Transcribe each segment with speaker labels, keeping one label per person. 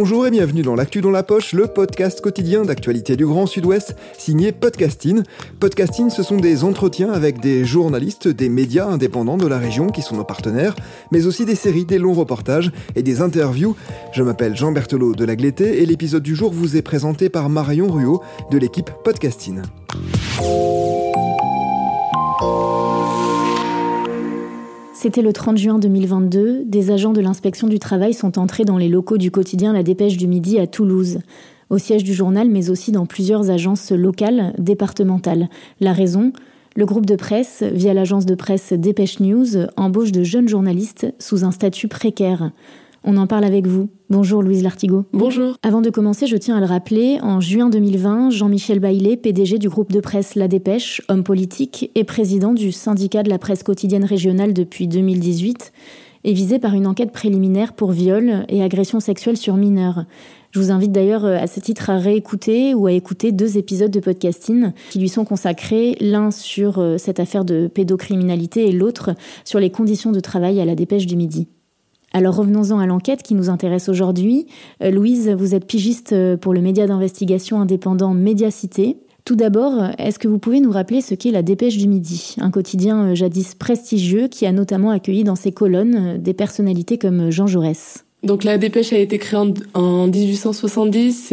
Speaker 1: Bonjour et bienvenue dans l'actu dans la poche, le podcast quotidien d'actualité du Grand Sud-Ouest, signé Podcasting. Podcasting, ce sont des entretiens avec des journalistes, des médias indépendants de la région qui sont nos partenaires, mais aussi des séries, des longs reportages et des interviews. Je m'appelle Jean Berthelot de La Glété et l'épisode du jour vous est présenté par Marion Ruot de l'équipe Podcasting.
Speaker 2: C'était le 30 juin 2022. Des agents de l'inspection du travail sont entrés dans les locaux du quotidien La Dépêche du Midi à Toulouse, au siège du journal, mais aussi dans plusieurs agences locales, départementales. La raison Le groupe de presse, via l'agence de presse Dépêche News, embauche de jeunes journalistes sous un statut précaire. On en parle avec vous. Bonjour Louise Lartigot.
Speaker 3: Bonjour.
Speaker 2: Avant de commencer, je tiens à le rappeler, en juin 2020, Jean-Michel Baillet, PDG du groupe de presse La Dépêche, homme politique et président du syndicat de la presse quotidienne régionale depuis 2018, est visé par une enquête préliminaire pour viol et agression sexuelle sur mineurs. Je vous invite d'ailleurs à ce titre à réécouter ou à écouter deux épisodes de podcasting qui lui sont consacrés, l'un sur euh, cette affaire de pédocriminalité et l'autre sur les conditions de travail à la dépêche du midi. Alors revenons-en à l'enquête qui nous intéresse aujourd'hui. Euh, Louise, vous êtes pigiste euh, pour le média d'investigation indépendant Médiacité. Tout d'abord, est-ce que vous pouvez nous rappeler ce qu'est la Dépêche du Midi, un quotidien euh, jadis prestigieux qui a notamment accueilli dans ses colonnes des personnalités comme Jean Jaurès?
Speaker 3: Donc la dépêche a été créée en, 1870.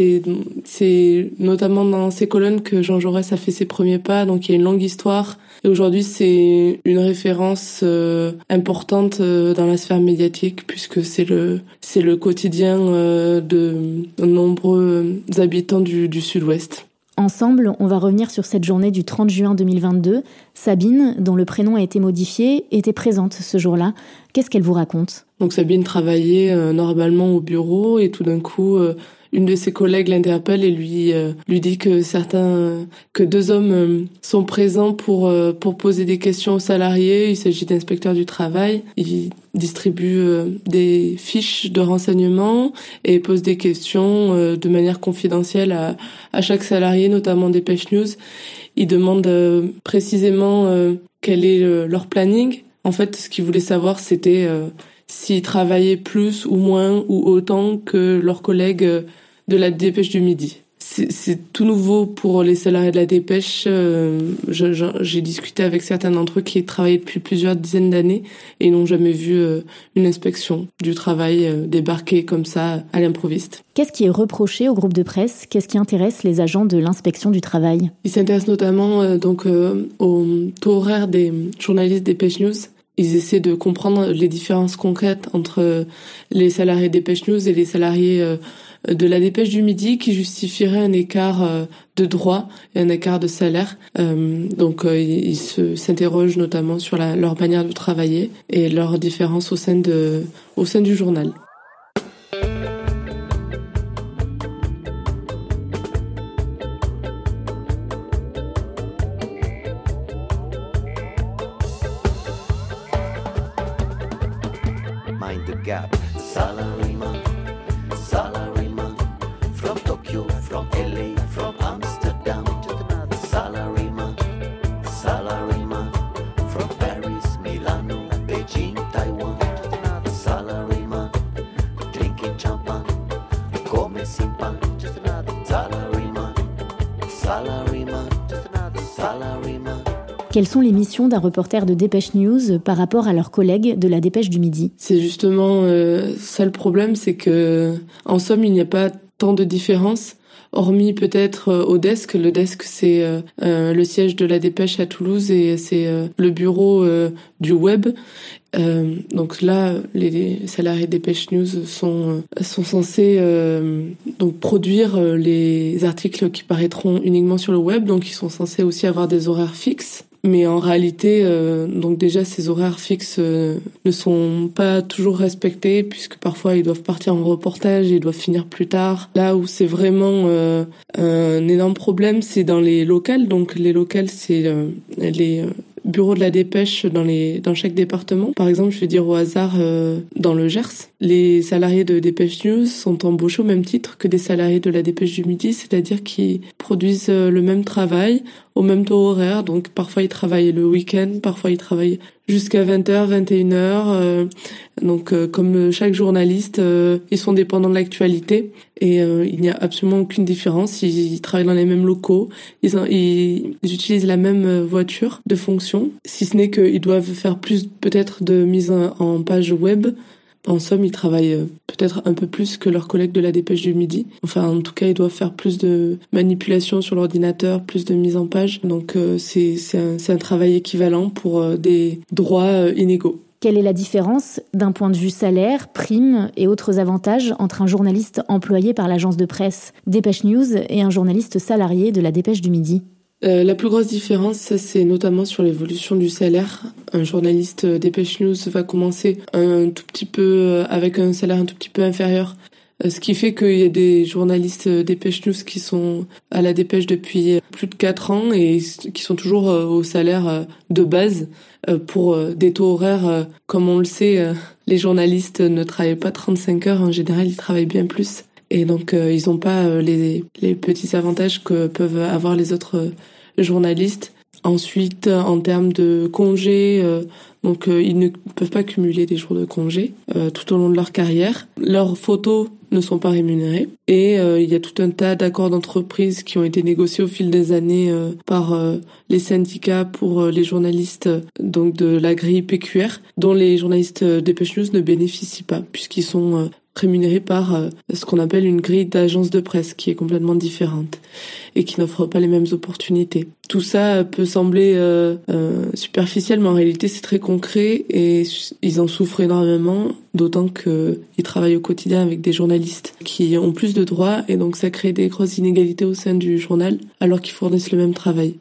Speaker 3: C'est notamment dans ces colonnes que Jean Jaurès a fait ses premiers pas. Donc il y a une longue histoire. Et aujourd'hui, c'est une référence euh, importante euh, dans la sphère médiatique puisque c'est le c'est le quotidien euh, de nombreux habitants du, du Sud-Ouest.
Speaker 2: Ensemble, on va revenir sur cette journée du 30 juin 2022. Sabine, dont le prénom a été modifié, était présente ce jour-là. Qu'est-ce qu'elle vous raconte?
Speaker 3: Donc Sabine travaillait euh, normalement au bureau et tout d'un coup, euh, une de ses collègues l'interpelle et lui euh, lui dit que certains que deux hommes euh, sont présents pour euh, pour poser des questions aux salariés. Il s'agit d'inspecteurs du travail. Ils distribuent des fiches de renseignements et posent des questions de manière confidentielle à, à chaque salarié, notamment des Pêche News. Ils demandent précisément quel est leur planning. En fait, ce qu'ils voulaient savoir, c'était s'ils travaillaient plus ou moins ou autant que leurs collègues de la dépêche du midi. C'est tout nouveau pour les salariés de la dépêche. Euh, j'ai discuté avec certains d'entre eux qui travaillent depuis plusieurs dizaines d'années et n'ont jamais vu euh, une inspection du travail euh, débarquer comme ça à l'improviste.
Speaker 2: Qu'est-ce qui est reproché au groupe de presse? Qu'est-ce qui intéresse les agents de l'inspection du travail?
Speaker 3: Ils s'intéressent notamment donc au taux horaire des journalistes des Dépêche News ils essaient de comprendre les différences concrètes entre les salariés des Dépêche News et les salariés de la dépêche du midi qui justifierait un écart euh, de droit et un écart de salaire. Euh, donc euh, ils s'interrogent notamment sur leur manière de travailler et leurs différences au sein, de, au sein du journal.
Speaker 2: Quelles sont les missions d'un reporter de Dépêche News par rapport à leurs collègues de la Dépêche du Midi?
Speaker 3: C'est justement euh, ça le problème, c'est que en somme, il n'y a pas tant de différence hormis peut-être euh, au desk. Le desk, c'est euh, euh, le siège de la dépêche à Toulouse et c'est le bureau du web. donc là, les, salariés Dépêche News sont sont censés donc produire les articles qui paraîtront uniquement sur le web. Donc ils sont censés aussi avoir des horaires fixes. Mais en réalité, euh, donc déjà ces horaires fixes euh, ne sont pas toujours respectés puisque parfois ils doivent partir en reportage et ils doivent finir plus tard. Là où c'est vraiment euh, un énorme problème, c'est dans les locales. Donc les locales, c'est les bureaux de la dépêche dans les dans chaque département. Par exemple, je vais dire au hasard dans le Gers, les salariés de Dépêche News sont embauchés au même titre que des salariés de la Dépêche du Midi, c'est-à-dire qu'ils produisent le même travail au même taux horaire. Donc parfois ils travaillent le week-end, parfois ils travaillent jusqu'à 20h, 21h. donc euh, comme chaque journaliste, euh, ils sont dépendants de l'actualité et euh, il n'y a absolument aucune différence. Ils, travaillent dans les mêmes locaux, ils, utilisent la même voiture de fonction, si ce n'est qu'ils doivent faire plus peut-être de mise en page web en somme, ils travaillent euh, peut-être un peu plus que leurs collègues de la dépêche du midi. Enfin, en tout cas, ils doivent faire plus de manipulation sur l'ordinateur, plus de mise en page. Donc, euh, c'est un, un, travail équivalent pour euh, des droits inégaux.
Speaker 2: Quelle est la différence d'un point de vue salaire, prime et autres avantages entre un journaliste employé par l'agence de presse Dépêche News et un journaliste salarié de la Dépêche du Midi?
Speaker 3: Euh, la plus grosse différence, c'est notamment sur l'évolution du salaire. Un journaliste Dépêche News va commencer un tout petit peu euh, avec un salaire un tout petit peu inférieur. Euh, ce qui fait qu'il y a des journalistes Dépêche News qui sont à la Dépêche depuis plus de 4 ans et qui sont toujours au salaire de base pour des taux horaires. Comme on le sait, les journalistes ne travaillent pas 35 heures, en général ils travaillent bien plus. Et donc ils n'ont pas les, les petits avantages que peuvent avoir les autres journalistes. Ensuite, en termes de congés, euh, donc euh, ils ne peuvent pas cumuler des jours de congés euh, tout au long de leur carrière. Leurs photos ne sont pas rémunérées et il y a tout un tas d'accords d'entreprise qui ont été négociés au fil des années par les syndicats pour les journalistes donc de la grille PQR dont les journalistes Dépêche News ne bénéficient pas puisqu'ils sont rémunérés par euh, ce qu'on appelle une grille d'agence de presse qui est complètement différente et qui n'offre pas les mêmes opportunités. Tout ça peut sembler euh, euh, superficiel, mais en réalité c'est très concret et ils en souffrent énormément, d'autant qu'ils travaillent au quotidien avec des journalistes qui ont plus de droits et donc ça crée des grosses inégalités au sein du journal alors qu'ils fournissent le même travail.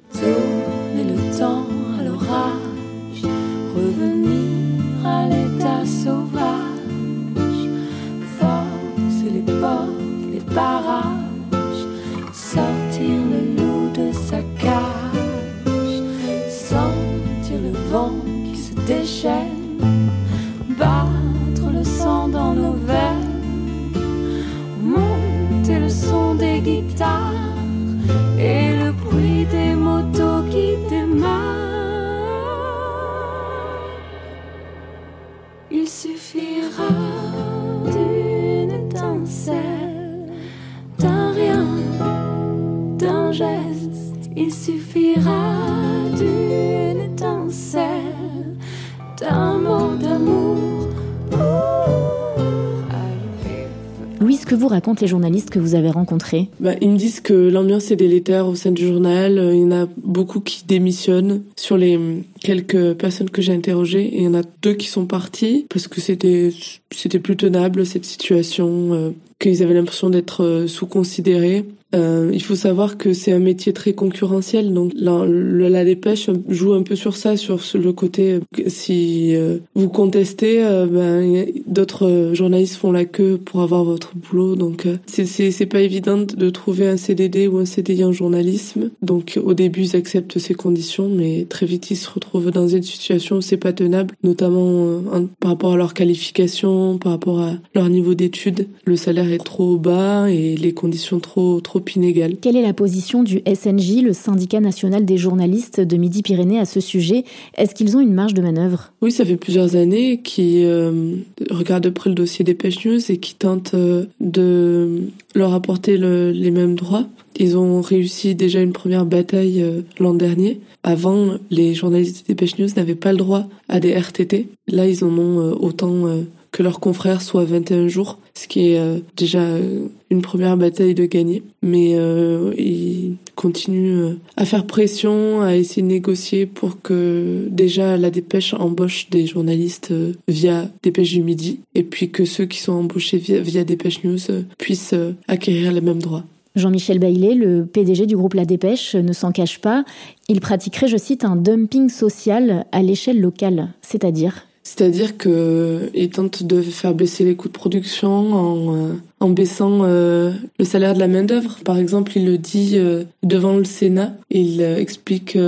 Speaker 2: Louise, ce que vous racontent les journalistes que vous avez rencontrés?
Speaker 3: Bah, Ils me disent que l'ambiance est délétère au sein du journal. Il y en a beaucoup qui démissionnent. Sur les quelques personnes que j'ai interrogées, il y en a deux qui sont partis parce que c'était c'était plus tenable cette situation, euh, qu'ils avaient l'impression d'être euh, sous-considérés. Euh, il faut savoir que c'est un métier très concurrentiel, donc la, la, dépêche joue un peu sur ça, sur le côté si euh, vous contestez, euh, ben, d'autres journalistes font la queue pour avoir votre boulot, donc c'est c'est pas évident de trouver un CDD ou un CDI en journalisme. Donc au début ils acceptent ces conditions, mais très vite ils se retrouvent dans une situation où c'est pas tenable, notamment par rapport à leur qualification, par rapport à leur niveau d'études. Le salaire est trop bas et les conditions trop trop
Speaker 2: Quelle est la position du SNJ, le syndicat national des journalistes de Midi-Pyrénées à ce sujet? Est-ce qu'ils ont une marge de manœuvre?
Speaker 3: Oui, ça fait plusieurs années qu'ils regardent de près le dossier des Pêche News et qui tentent de leur apporter les mêmes droits. Ils ont réussi déjà une première bataille euh, l'an dernier. Avant, les journalistes des Pêche News n'avaient pas le droit à des RTT. Là, ils en ont euh, autant euh, que leurs confrères, soit 21 jours, ce qui est déjà une première bataille de gagner. Mais ils continuent à faire pression, à essayer de négocier pour que déjà la dépêche embauche des journalistes via Dépêche du Midi, et puis que ceux qui sont embauchés via, via Dépêche News puissent acquérir les mêmes droits.
Speaker 2: Jean-Michel Baillet, le PDG du groupe La Dépêche, ne s'en cache pas. Il pratiquerait, je cite, un dumping social à l'échelle locale, c'est-à-dire
Speaker 3: c'est-à-dire qu'il tente de faire baisser les coûts de production en, euh, en baissant euh, le salaire de la main-d'œuvre. Par exemple, il le dit euh, devant le Sénat. Il explique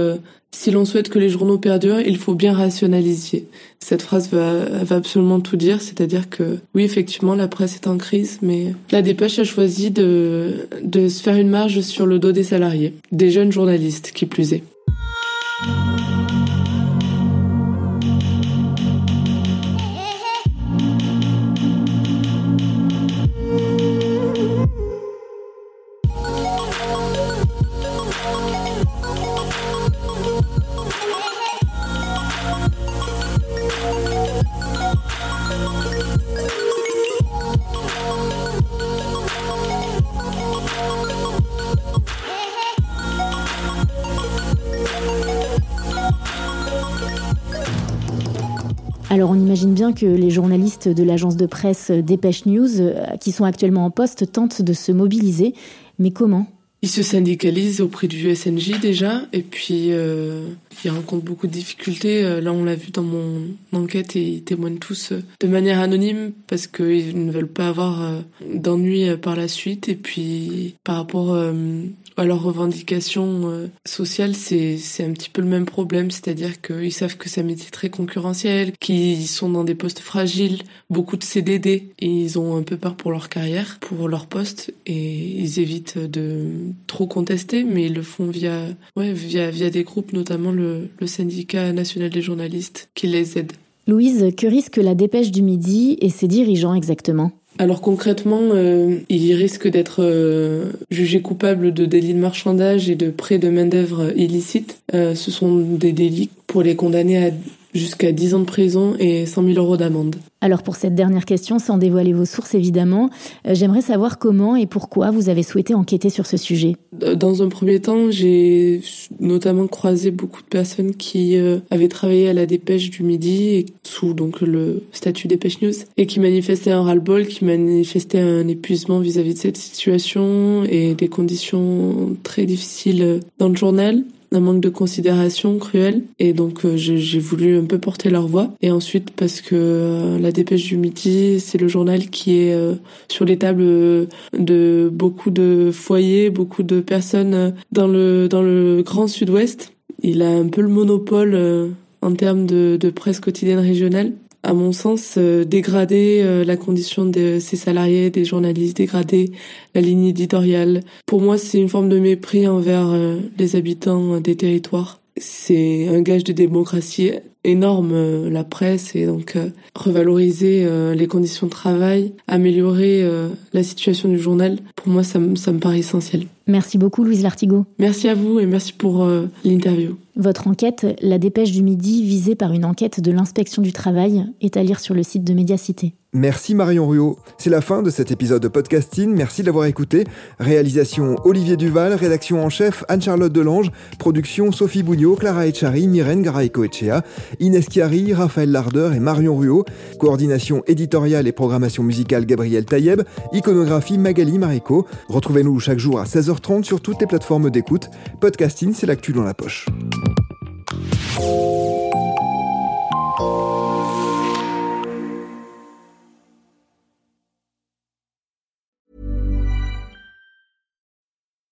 Speaker 3: si l'on souhaite que les journaux perdurent, il faut bien rationaliser. Cette phrase va, va absolument tout dire, c'est-à-dire que oui, effectivement, la presse est en crise, mais la dépêche a choisi de, de se faire une marge sur le dos des salariés, des jeunes journalistes, qui plus est.
Speaker 2: On imagine bien que les journalistes de l'agence de presse Dépêche News, euh, qui sont actuellement en poste, tentent de se mobiliser. Mais comment?
Speaker 3: Ils se syndicalisent auprès du SNJ déjà, et puis euh, ils rencontrent beaucoup de difficultés. Euh, là, on l'a vu dans mon enquête, et ils témoignent tous de manière anonyme parce qu'ils ne veulent pas avoir d'ennuis par la suite. Et puis par rapport à leurs revendications euh, sociales, c'est c'est un petit peu le même problème, c'est-à-dire qu'ils savent que c'est un métier très concurrentiel, qu'ils sont dans des postes fragiles, beaucoup de CDD, et ils ont un peu peur pour leur carrière, pour leur poste, et ils évitent de trop contester, mais ils le font via ouais via via des groupes, notamment le, le syndicat national des journalistes, qui les aide.
Speaker 2: Louise, que risque la dépêche du midi et ses dirigeants exactement?
Speaker 3: Alors concrètement, euh, il risque d'être euh, jugé coupable de délits de marchandage et de prêt de main-d'œuvre illicite. Euh, ce sont des délits pour les condamner à jusqu'à 10 ans de prison et 100 000 euros d'amende.
Speaker 2: Alors pour cette dernière question, sans dévoiler vos sources évidemment, euh, j'aimerais savoir comment et pourquoi vous avez souhaité enquêter sur ce sujet.
Speaker 3: Dans un premier temps, j'ai notamment croisé beaucoup de personnes qui euh, avaient travaillé à la dépêche du midi et sous donc le statut dépêche news et qui manifestaient un ras-le-bol, qui manifestaient un épuisement vis-à-vis de cette situation et des conditions très difficiles dans le journal un manque de considération cruel. Et donc euh, j'ai voulu un peu porter leur voix. Et ensuite parce que euh, la dépêche du midi c'est le journal qui est euh, sur les tables de beaucoup de foyers beaucoup de personnes dans le dans le grand sud-ouest. Il a un peu le monopole en termes de presse quotidienne régionale à mon sens, euh, dégrader euh, la condition de ses salariés, des journalistes, dégrader la ligne éditoriale. Pour moi, c'est une forme de mépris envers euh, les habitants des territoires. C'est un gage de démocratie énorme, la presse, et donc revaloriser les conditions de travail, améliorer la situation du journal, pour moi, ça, ça me paraît essentiel.
Speaker 2: Merci beaucoup, Louise Lartigot.
Speaker 3: Merci à vous et merci pour l'interview.
Speaker 2: Votre enquête, La dépêche du midi, visée par une enquête de l'inspection du travail, est à lire sur le site de Médiacité.
Speaker 1: Merci Marion Ruot. C'est la fin de cet épisode de podcasting. Merci de l'avoir écouté. Réalisation Olivier Duval, rédaction en chef Anne-Charlotte Delange, production Sophie Bougnot, Clara Echari, Myrène Garaïco-Echea, Inès Chiari, Raphaël Larder et Marion Ruot. Coordination éditoriale et programmation musicale Gabriel Taïeb, iconographie Magali Marico. Retrouvez-nous chaque jour à 16h30 sur toutes les plateformes d'écoute. Podcasting, c'est l'actu dans la poche.